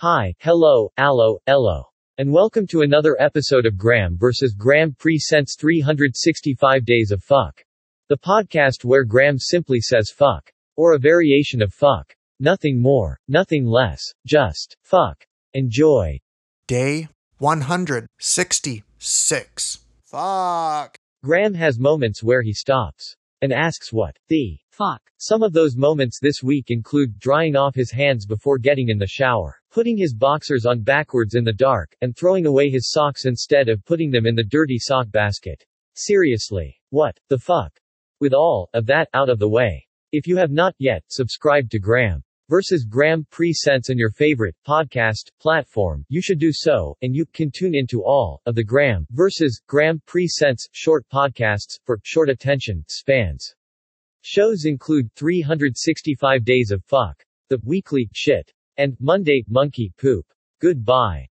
Hi, hello, allo, ello. And welcome to another episode of Graeme vs. Graeme Presents 365 Days of Fuck. The podcast where Graeme simply says fuck. Or a variation of fuck. Nothing more, nothing less, just fuck. Enjoy. Day 166. Fuck. Graeme has moments where he stops and asks what the Fuck. Some of those moments this week include drying off his hands before getting in the shower, putting his boxers on backwards in the dark, and throwing away his socks instead of putting them in the dirty sock basket. Seriously. What the fuck? With all of that out of the way. If you have not yet subscribed to Graeme versus Graeme Presents in your favorite podcast platform, you should do so, and you can tune into all of the Graeme versus Graeme Presents short podcasts for short attention spans. Shows include 365 Days of Fuck, The Weekly Shit, and Monday Monkey Poop. Goodbye.